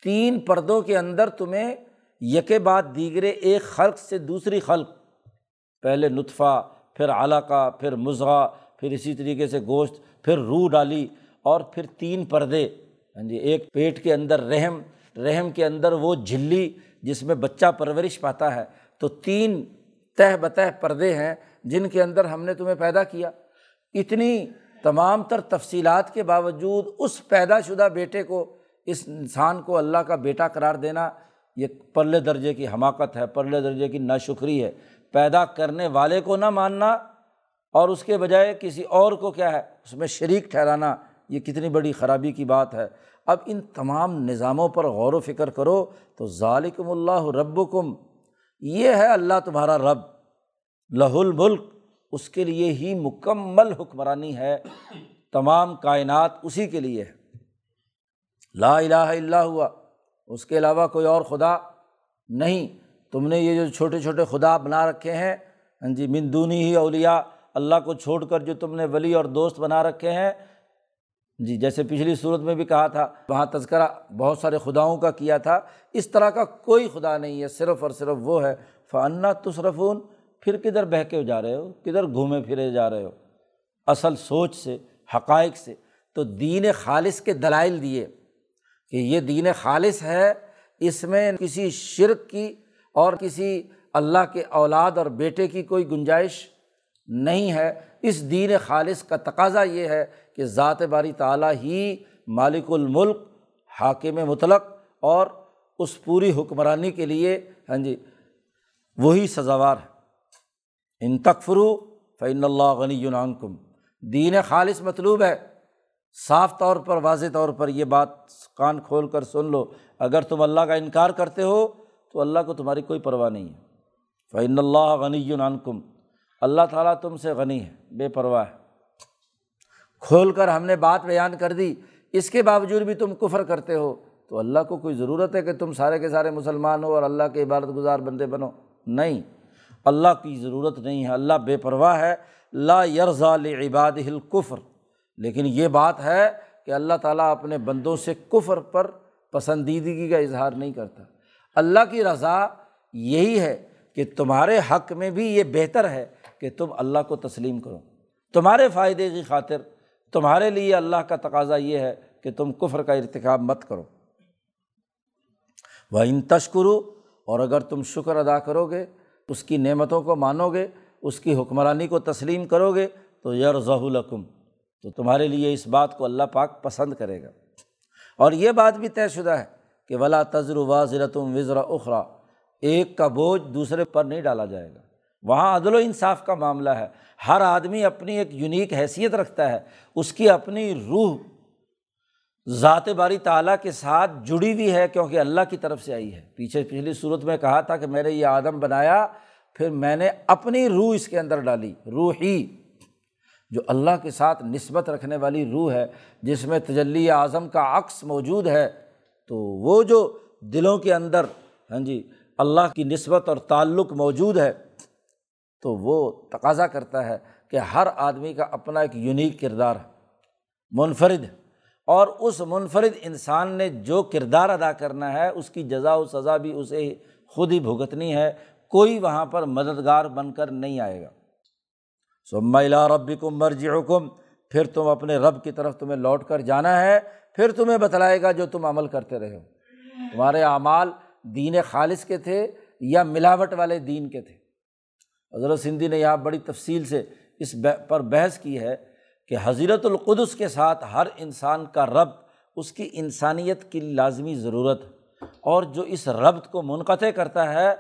تین پردوں کے اندر تمہیں یک بعد دیگرے ایک خلق سے دوسری خلق، پہلے نطفہ، پھر علاقہ پھر مضغہ، پھر اسی طریقے سے گوشت، پھر روح ڈالی اور پھر تین پردے ہاں جی ایک پیٹ کے اندر رحم رحم کے اندر وہ جھلی جس میں بچہ پرورش پاتا ہے۔ تو تین تہ بتہ پردے ہیں جن کے اندر ہم نے تمہیں پیدا کیا۔ اتنی تمام تر تفصیلات کے باوجود اس پیدا شدہ بیٹے کو اس انسان کو اللہ کا بیٹا قرار دینا یہ پرلے درجے کی حماقت ہے، پرلے درجے کی ناشکری ہے۔ پیدا کرنے والے کو نہ ماننا اور اس کے بجائے کسی اور کو کیا ہے، اس میں شریک ٹھہرانا، یہ کتنی بڑی خرابی کی بات ہے۔ اب ان تمام نظاموں پر غور و فکر کرو تو ظالکم اللہ رب کم یہ ہے اللہ تمہارا رب۔ لہ الملک، اس کے لیے ہی مکمل حکمرانی ہے۔ تمام کائنات اسی کے لیے ہے۔ لا الہ الا ہوا، اس کے علاوہ کوئی اور خدا نہیں۔ تم نے یہ جو چھوٹے چھوٹے خدا بنا رکھے ہیں ہاں جی مندونی ہی اولیا اللہ کو چھوڑ کر جو تم نے ولی اور دوست بنا رکھے ہیں۔ جی جیسے پچھلی صورت میں بھی کہا تھا، وہاں تذکرہ بہت سارے خداؤں کا کیا تھا۔ اس طرح کا کوئی خدا نہیں ہے، صرف اور صرف وہ ہے۔ فنا تصرفون پھر کدھر بہہ کے جا رہے ہو؟ کدھر گھومے پھرے جا رہے ہو؟ اصل سوچ سے، حقائق سے۔ تو دین خالص کے دلائل دیے۔ کہ یہ دین خالص ہے، اس میں کسی شرک کی اور کسی اللہ کے اولاد اور بیٹے کی کوئی گنجائش نہیں ہے۔ اس دین خالص کا تقاضا یہ ہے کہ ذات باری تعالیٰ ہی مالک الملک، حاکم مطلق اور اس پوری حکمرانی کے لیے ہاں جی وہی سزاوار ہے۔ ان تکفرو فعن اللہ غنی عنکم۔ دین خالص مطلوب ہے۔ صاف طور پر، واضح طور پر یہ بات کان کھول کر سن لو۔ اگر تم اللہ کا انکار کرتے ہو، تو اللہ کو تمہاری کوئی پرواہ نہیں ہے۔ فعن اللہ غنی عنکم اللہ تعالیٰ تم سے غنی ہے، بے پرواہ ہے۔ کھول کر ہم نے بات بیان کر دی، اس کے باوجود بھی تم کفر کرتے ہو۔ تو اللہ کو کوئی ضرورت ہے کہ تم سارے کے سارے مسلمان ہو اور اللہ کے عبادت گزار بندے بنو؟ نہیں۔ اللہ کی ضرورت نہیں ہے، اللہ بے پرواہ ہے۔ لا یرزا عباد القفر لیکن یہ بات ہے کہ اللہ تعالیٰ اپنے بندوں سے کفر پر پسندیدگی کا اظہار نہیں کرتا۔ اللہ کی رضا یہی ہے کہ تمہارے حق میں بھی یہ بہتر ہے کہ تم اللہ کو تسلیم کرو۔ تمہارے فائدے کی خاطر، تمہارے لیے اللہ کا تقاضا یہ ہے کہ تم کفر کا ارتکاب مت کرو۔ وہ ان تشکرو اور اگر تم شکر ادا کرو گے، اس کی نعمتوں کو مانو گے، اس کی حکمرانی کو تسلیم کرو گے، تو یرض القم تو تمہارے لیے اس بات کو اللہ پاک پسند کرے گا۔ اور یہ بات بھی طے شدہ ہے کہ ولا تجر واضرتم وزرا اخرا ایک کا بوجھ دوسرے پر نہیں ڈالا جائے گا۔ وہاں عدل و انصاف کا معاملہ ہے۔ ہر آدمی اپنی ایک یونیک حیثیت رکھتا ہے۔ اس کی اپنی روح ذات باری تعالیٰ کے ساتھ جڑی ہوئی ہے کیونکہ اللہ کی طرف سے آئی ہے۔ پیچھے پچھلی صورت میں کہا تھا کہ میں نے یہ آدم بنایا، پھر میں نے اپنی روح اس کے اندر ڈالی روح ہی جو اللہ کے ساتھ نسبت رکھنے والی روح ہے، جس میں تجلی اعظم کا عکس موجود ہے، تو وہ جو دلوں کے اندر ہاں جی اللہ کی نسبت اور تعلق موجود ہے، تو وہ تقاضا کرتا ہے کہ ہر آدمی کا اپنا ایک یونیک کردار ہے، منفرد اور اس منفرد انسان نے جو کردار ادا کرنا ہے، اس کی جزا و سزا بھی اسے خود ہی بھگتنی ہے، کوئی وہاں پر مددگار بن کر نہیں آئے گا۔ سما رب کم مرجی حکم پھر تم اپنے رب کی طرف تمہیں لوٹ کر جانا ہے، پھر تمہیں بتلائے گا جو تم عمل کرتے رہے ہو۔ تمہارے اعمال دین خالص کے تھے یا ملاوٹ والے دین کے تھے؟ حضرت سندھی نے یہاں بڑی تفصیل سے اس پر بحث کی ہے کہ حضرت القدس کے ساتھ ہر انسان کا رب، اس کی انسانیت کی لازمی ضرورت ہے۔ اور جو اس ربط کو منقطع کرتا ہے،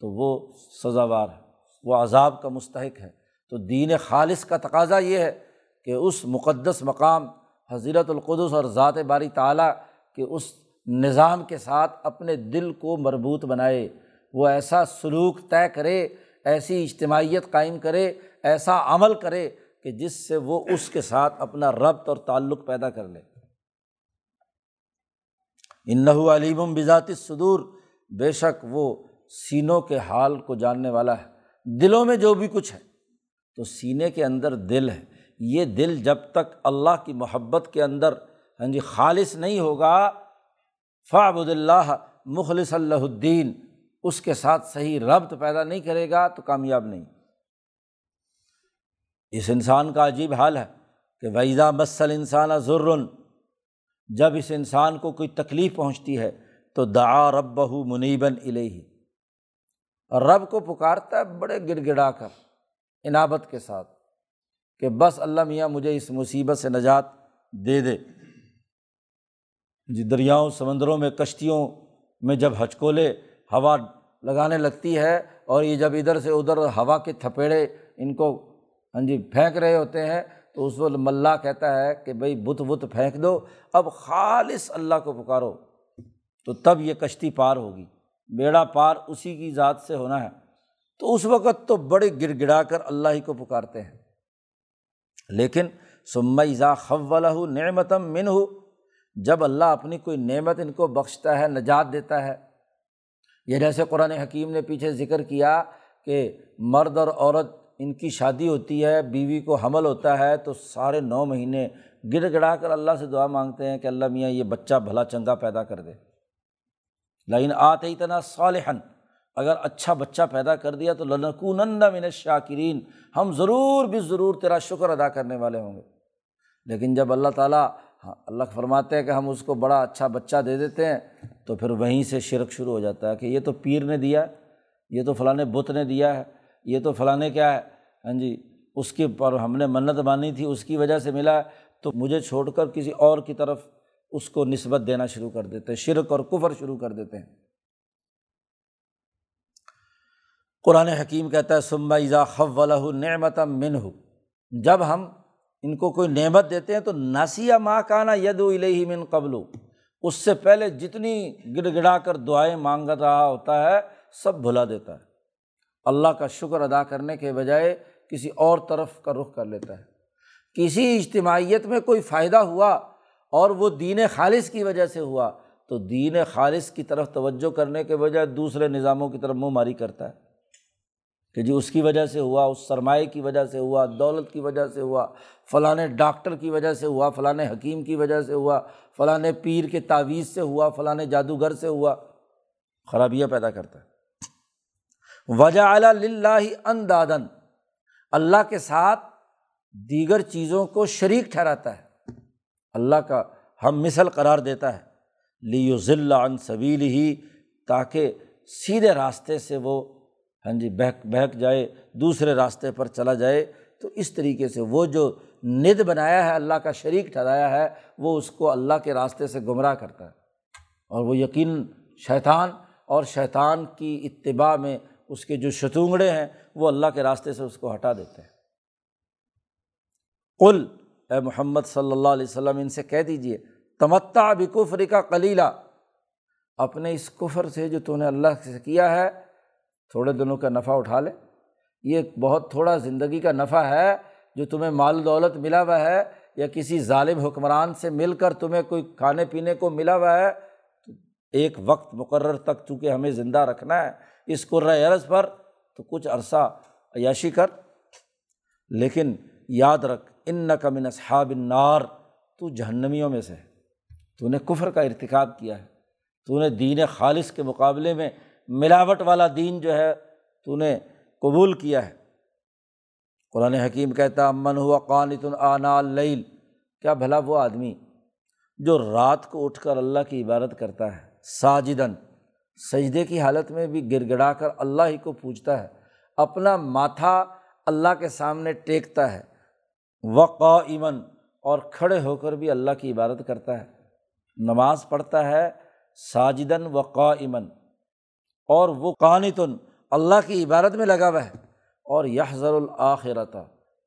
تو وہ سزاوار ہے، وہ عذاب کا مستحق ہے۔ تو دین خالص کا تقاضا یہ ہے کہ اس مقدس مقام حضرت القدس اور ذات باری تعلیٰ کہ اس نظام کے ساتھ اپنے دل کو مربوط بنائے، وہ ایسا سلوک طے کرے، ایسی اجتماعیت قائم کرے، ایسا عمل کرے کہ جس سے وہ اس کے ساتھ اپنا ربط اور تعلق پیدا کر لے۔ انََََََََََََََََََََََََََََََََََََََََََََََََََََََََََََََََ تو سینے کے اندر دل ہے۔ یہ دل جب تک اللہ کی محبت کے اندر ہاں جی خالص نہیں ہوگا فعبد اللہ مخلص اللہ الدین، اس کے ساتھ صحیح ربط پیدا نہیں کرے گا تو کامیاب نہیں۔ اس انسان کا عجیب حال ہے کہ ویزا مسل انسان ضرن جب اس انسان کو کوئی تکلیف پہنچتی ہے تو دعا رب بہو منیبن الہی اور رب کو پکارتا ہے بڑے گڑ گڑا کر۔ انابت کے ساتھ کہ بس اللہ میاں مجھے اس مصیبت سے نجات دے دے۔ جی دریاؤں، سمندروں میں، کشتیوں میں جب ہچکولے ہوا لگانے لگتی ہے اور یہ جب ادھر سے ادھر ہوا کے تھپیڑے ان کو ہاں جی پھینک رہے ہوتے ہیں، تو اس وقت ملا کہتا ہے کہ بھائی، بت بت پھینک دو، اب خالص اللہ کو پکارو۔ تو تب یہ کشتی پار ہوگی۔ بیڑا پار اسی کی ذات سے ہونا ہے۔ تو اس وقت تو بڑے گڑ گڑا کر اللہ ہی کو پکارتے ہیں۔ لیکن سمزا خول نعمتم من ہو جب اللہ اپنی کوئی نعمت ان کو بخشتا ہے، نجات دیتا ہے۔ یہ جیسے قرآن حکیم نے پیچھے ذکر کیا کہ مرد اور عورت ان کی شادی ہوتی ہے، بیوی کو حمل ہوتا ہے، تو سارے نو مہینے گڑ گڑا کر اللہ سے دعا مانگتے ہیں کہ اللہ میاں یہ بچہ بھلا چنگا پیدا کر دے۔ لیکن آتے اتنا صالحن اگر اچھا بچہ پیدا کر دیا تو لنکونند من شاکرین ہم ضرور بھی ضرور تیرا شکر ادا کرنے والے ہوں گے۔ لیکن جب اللہ تعالیٰ اللہ فرماتے ہیں کہ ہم اس کو بڑا اچھا بچہ دے دیتے ہیں، تو پھر وہیں سے شرک شروع ہو جاتا ہے کہ یہ تو پیر نے دیا یہ تو فلاں بت نے دیا ہے، یہ تو فلاں کیا ہے۔ ہاں جی اس کے پر ہم نے منت مانی تھی، اس کی وجہ سے ملا ہے۔ تو مجھے چھوڑ کر کسی اور کی طرف اس کو نسبت دینا شروع کر دیتے ہیں، شرک اور کفر شروع کر دیتے ہیں۔ قرآن حکیم کہتا ہے سما ایزا خو نعمت من ہو جب ہم ان کو کوئی نعمت دیتے ہیں تو ناسیہ ماں کانا ید الہی من قبل، اس سے پہلے جتنی گڑ گڑا کر دعائیں مانگ رہا ہوتا ہے، سب بھلا دیتا ہے۔ اللہ کا شکر ادا کرنے کے بجائے کسی اور طرف کا رخ کر لیتا ہے۔ کسی اجتماعیت میں کوئی فائدہ ہوا اور وہ دین خالص کی وجہ سے ہوا، تو دین خالص کی طرف توجہ کرنے کے بجائے دوسرے نظاموں کی طرف منہ ماری کرتا ہے۔ کہ جی اس کی وجہ سے ہوا، اس سرمائے کی وجہ سے ہوا، دولت کی وجہ سے ہوا فلاں ڈاکٹر کی وجہ سے ہوا فلاں حکیم کی وجہ سے ہوا فلاں پیر کے تعویذ سے ہوا فلاں جادوگر سے ہوا، خرابیاں پیدا کرتا ہے۔ وجہ اللہ اندادن اللہ کے ساتھ دیگر چیزوں کو شریک ٹھہراتا ہے۔ اللہ کا ہم مثل قرار دیتا ہے۔ لیو ذلّہ ان صویل ہی تاکہ سیدھے راستے سے وہ ہاں جی بہک بہک جائے، دوسرے راستے پر چلا جائے۔ تو اس طریقے سے وہ جو ند بنایا ہے، اللہ کا شریک ٹھہرایا ہے، وہ اس کو اللہ کے راستے سے گمراہ کرتا ہے۔ اور وہ یقین شیطان اور شیطان کی اتباع میں اس کے جو شتونگڑے ہیں، وہ اللہ کے راستے سے اس کو ہٹا دیتے ہیں۔ قل، اے محمد صلی اللہ علیہ وسلم، ان سے کہہ دیجیے تمتع بکفر کا کلیلہ اپنے اس کفر سے جو تو نے اللہ سے کیا ہے تھوڑے دنوں کا نفع اٹھا لے۔ یہ بہت تھوڑا زندگی کا نفع ہے جو تمہیں مال دولت ملا ہوا ہے یا کسی ظالم حکمران سے مل کر تمہیں کوئی کھانے پینے کو ملا ہوا ہے تو ایک وقت مقرر تک چونکہ ہمیں زندہ رکھنا ہے۔ اس قرۂۂ عرض پر تو کچھ عرصہ عیاشی کر۔ لیکن یاد رکھ ان نقمن اصحاب نار تو جہنمیوں میں سے تو نے کفر کا ارتکاب کیا ہے۔ تو نے دین خالص کے مقابلے میں ملاوٹ والا دین جو ہے تو نے قبول کیا ہے۔ قرآن حکیم کہتا امن ہوا قانت العنا العل کیا بھلا وہ آدمی جو رات کو اٹھ کر اللہ کی عبادت کرتا ہے ساجدن سجدے کی حالت میں بھی گر گڑا کر اللہ ہی کو پوچھتا ہے، اپنا ماتھا اللہ کے سامنے ٹیکتا ہے وقا ایمن اور کھڑے ہو کر بھی اللہ کی عبادت کرتا ہے۔ نماز پڑھتا ہے ساجدن و قائمن اور وہ قانتن، اللہ کی عبادت میں لگا ہوا ہے، اور یحضر الآخرت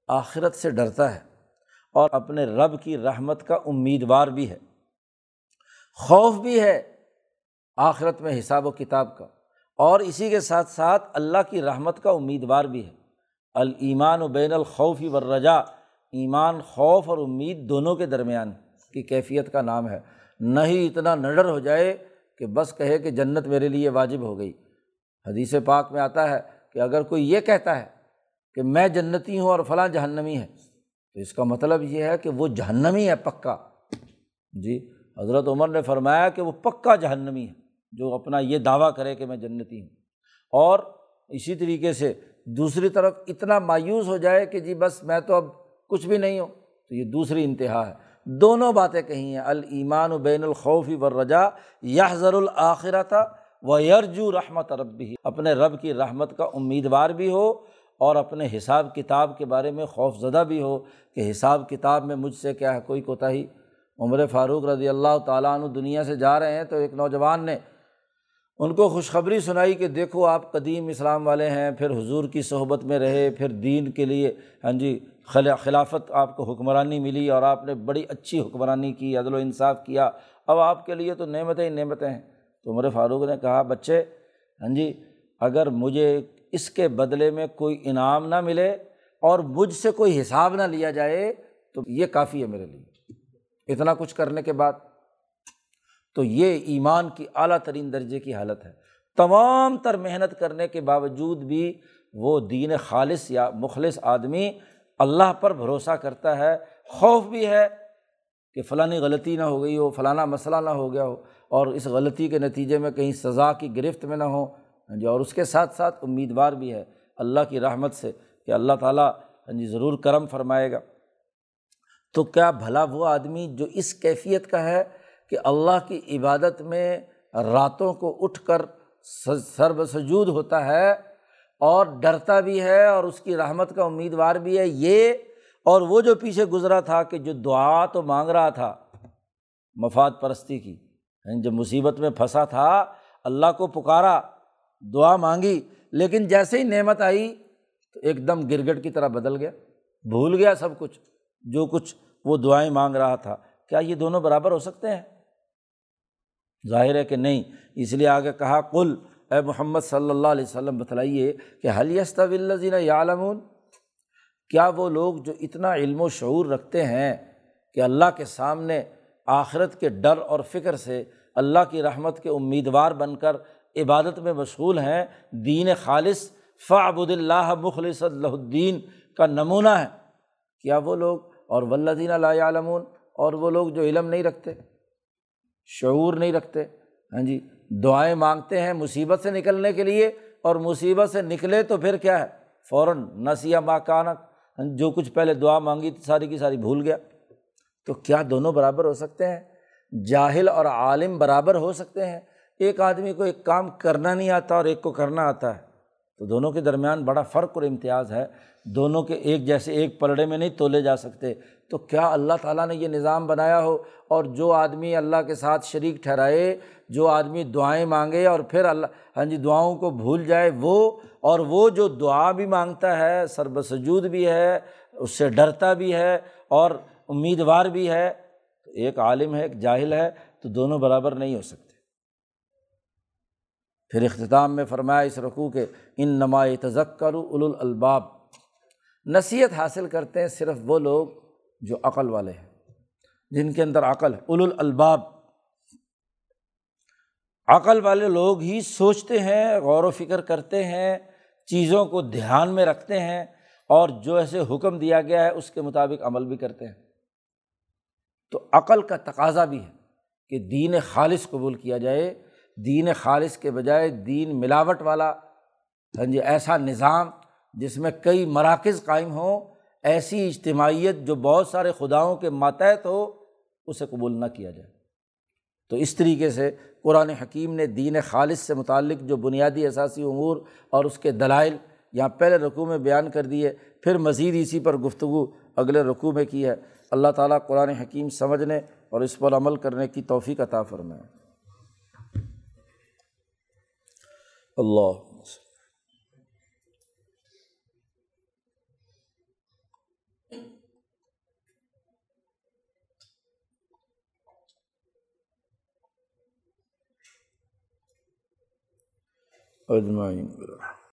آخرت سے ڈرتا ہے، اور اپنے رب کی رحمت کا امیدوار بھی ہے۔ خوف بھی ہے آخرت میں حساب و کتاب کا، اور اسی کے ساتھ ساتھ اللہ کی رحمت کا امیدوار بھی ہے۔ المان و بین الخوفی ورجا ایمان، خوف اور امید دونوں کے درمیان کی کیفیت کا نام ہے۔ نہ ہی اتنا نڈر ہو جائے کہ بس کہے کہ جنت میرے لیے واجب ہو گئی۔ حدیث پاک میں آتا ہے کہ اگر کوئی یہ کہتا ہے کہ میں جنتی ہوں اور فلاں جہنمی ہے، تو اس کا مطلب یہ ہے کہ وہ جہنمی ہے پکا۔ جی حضرت عمر نے فرمایا کہ وہ پکا جہنمی ہے، جو اپنا یہ دعویٰ کرے کہ میں جنتی ہوں۔ اور اسی طریقے سے دوسری طرف اتنا مایوس ہو جائے کہ جی بس میں تو اب کچھ بھی نہیں ہوں، تو یہ دوسری انتہا ہے۔ دونوں باتیں کہی ہیں۔ المان و بین الخوفی و رجا ضر الآخرت تھا وہ یرجو رحمت رب بھی اپنے رب کی رحمت کا امیدوار بھی ہو اور اپنے حساب کتاب کے بارے میں خوف زدہ بھی ہو کہ حساب کتاب میں مجھ سے کیا ہے، کوئی کوتاہی۔ عمر فاروق رضی اللہ تعالیٰ عنہ دنیا سے جا رہے ہیں تو ایک نوجوان نے ان کو خوشخبری سنائی کہ دیکھو آپ قدیم اسلام والے ہیں، پھر حضور کی صحبت میں رہے، پھر دین کے لیے ہاں جی خلافت آپ کو حکمرانی ملی اور آپ نے بڑی اچھی حکمرانی کی، عدل و انصاف کیا۔ اب آپ کے لیے تو نعمتیں ہی نعمتیں ہیں۔ تو عمر فاروق نے کہا، بچے ہاں جی اگر مجھے اس کے بدلے میں کوئی انعام نہ ملے اور مجھ سے کوئی حساب نہ لیا جائے تو یہ کافی ہے میرے لیے۔ اتنا کچھ کرنے کے بعد تو یہ ایمان کی اعلیٰ ترین درجے کی حالت ہے۔ تمام تر محنت کرنے کے باوجود بھی وہ دین خالص یا مخلص آدمی اللہ پر بھروسہ کرتا ہے۔ خوف بھی ہے کہ فلانی غلطی نہ ہو گئی ہو، فلانا مسئلہ نہ ہو گیا ہو اور اس غلطی کے نتیجے میں کہیں سزا کی گرفت میں نہ ہو۔ ہاں جی اور اس کے ساتھ ساتھ امیدوار بھی ہے اللہ کی رحمت سے کہ اللہ تعالیٰ ہاں جی ضرور کرم فرمائے گا۔ تو کیا بھلا وہ آدمی جو اس کیفیت کا ہے کہ اللہ کی عبادت میں راتوں کو اٹھ کر سرب سجود ہوتا ہے اور ڈرتا بھی ہے اور اس کی رحمت کا امیدوار بھی ہے۔ یہ اور وہ جو پیچھے گزرا تھا کہ جو دعا تو مانگ رہا تھا مفاد پرستی کی یعنی جب مصیبت میں پھنسا تھا، اللہ کو پکارا، دعا مانگی، لیکن جیسے ہی نعمت آئی تو ایک دم گرگٹ کی طرح بدل گیا۔ بھول گیا سب کچھ، جو کچھ وہ دعائیں مانگ رہا تھا۔ کیا یہ دونوں برابر ہو سکتے ہیں؟ ظاہر ہے کہ نہیں۔ اس لیے آگے کہا کل اے محمد صلی اللہ علیہ وسلم، بتلائیے کہ حلیست الزین یعلمون؟ کیا وہ لوگ جو اتنا علم و شعور رکھتے ہیں کہ اللہ کے سامنے آخرت کے ڈر اور فکر سے اللہ کی رحمت کے امیدوار بن کر عبادت میں مشغول ہیں، دین خالص فعبد اللہ مخلص اللہ الدین کا نمونہ ہے۔ کیا وہ لوگ؟ اور ولدین اللہ عالمون اور وہ لوگ جو علم نہیں رکھتے۔ شعور نہیں رکھتے۔ ہاں جی دعائیں مانگتے ہیں مصیبت سے نکلنے کے لیے، اور مصیبت سے نکلے تو پھر کیا ہے؟ فوراً نسیہ ماکانک ہاں جو کچھ پہلے دعا مانگی ساری کی ساری بھول گیا۔ تو کیا دونوں برابر ہو سکتے ہیں؟ جاہل اور عالم برابر ہو سکتے ہیں۔ ایک آدمی کو ایک کام کرنا نہیں آتا اور ایک کو کرنا آتا ہے۔ تو دونوں کے درمیان بڑا فرق اور امتیاز ہے۔ دونوں کے ایک جیسے ایک پلڑے میں نہیں تولے جا سکتے۔ تو کیا اللہ تعالیٰ نے یہ نظام بنایا ہو؟ اور جو آدمی اللہ کے ساتھ شریک ٹھہرائے، جو آدمی دعائیں مانگے اور پھر اللہ ہاں جی دعاؤں کو بھول جائے، وہ، اور وہ جو دعا بھی مانگتا ہے سرب سجود بھی ہے، اس سے ڈرتا بھی ہے اور امیدوار بھی ہے، تو ایک عالم ہے، ایک جاہل ہے، تو دونوں برابر نہیں ہو سکتے۔ پھر اختتام میں فرمایا اس رقوع کے ان نما تزک کرو الباب نصیحت حاصل کرتے ہیں صرف وہ لوگ جو عقل والے ہیں، جن کے اندر عقل ہے اول الباب عقل والے لوگ ہی سوچتے ہیں، غور و فکر کرتے ہیں، چیزوں کو دھیان میں رکھتے ہیں اور جو ایسے حکم دیا گیا ہے، اس کے مطابق عمل بھی کرتے ہیں۔ تو عقل کا تقاضا بھی ہے کہ دین خالص قبول کیا جائے دین خالص کے بجائے دین ملاوٹ والا ہاں جی ایسا نظام جس میں کئی مراکز قائم ہوں، ایسی اجتماعیت جو بہت سارے خداؤں کے ماتحت ہو، اسے قبول نہ کیا جائے۔ تو اس طریقے سے قرآن حکیم نے دین خالص سے متعلق جو بنیادی اثاثی امور اور اس کے دلائل یہاں پہلے رقوع میں بیان کر دیے، پھر مزید اسی پر گفتگو اگلے رقوع میں کی ہے۔ اللہ تعالیٰ قرآن حکیم سمجھنے اور اس پر عمل کرنے کی توفیق عطا فرمائے۔ اللہ۔ اجمعین۔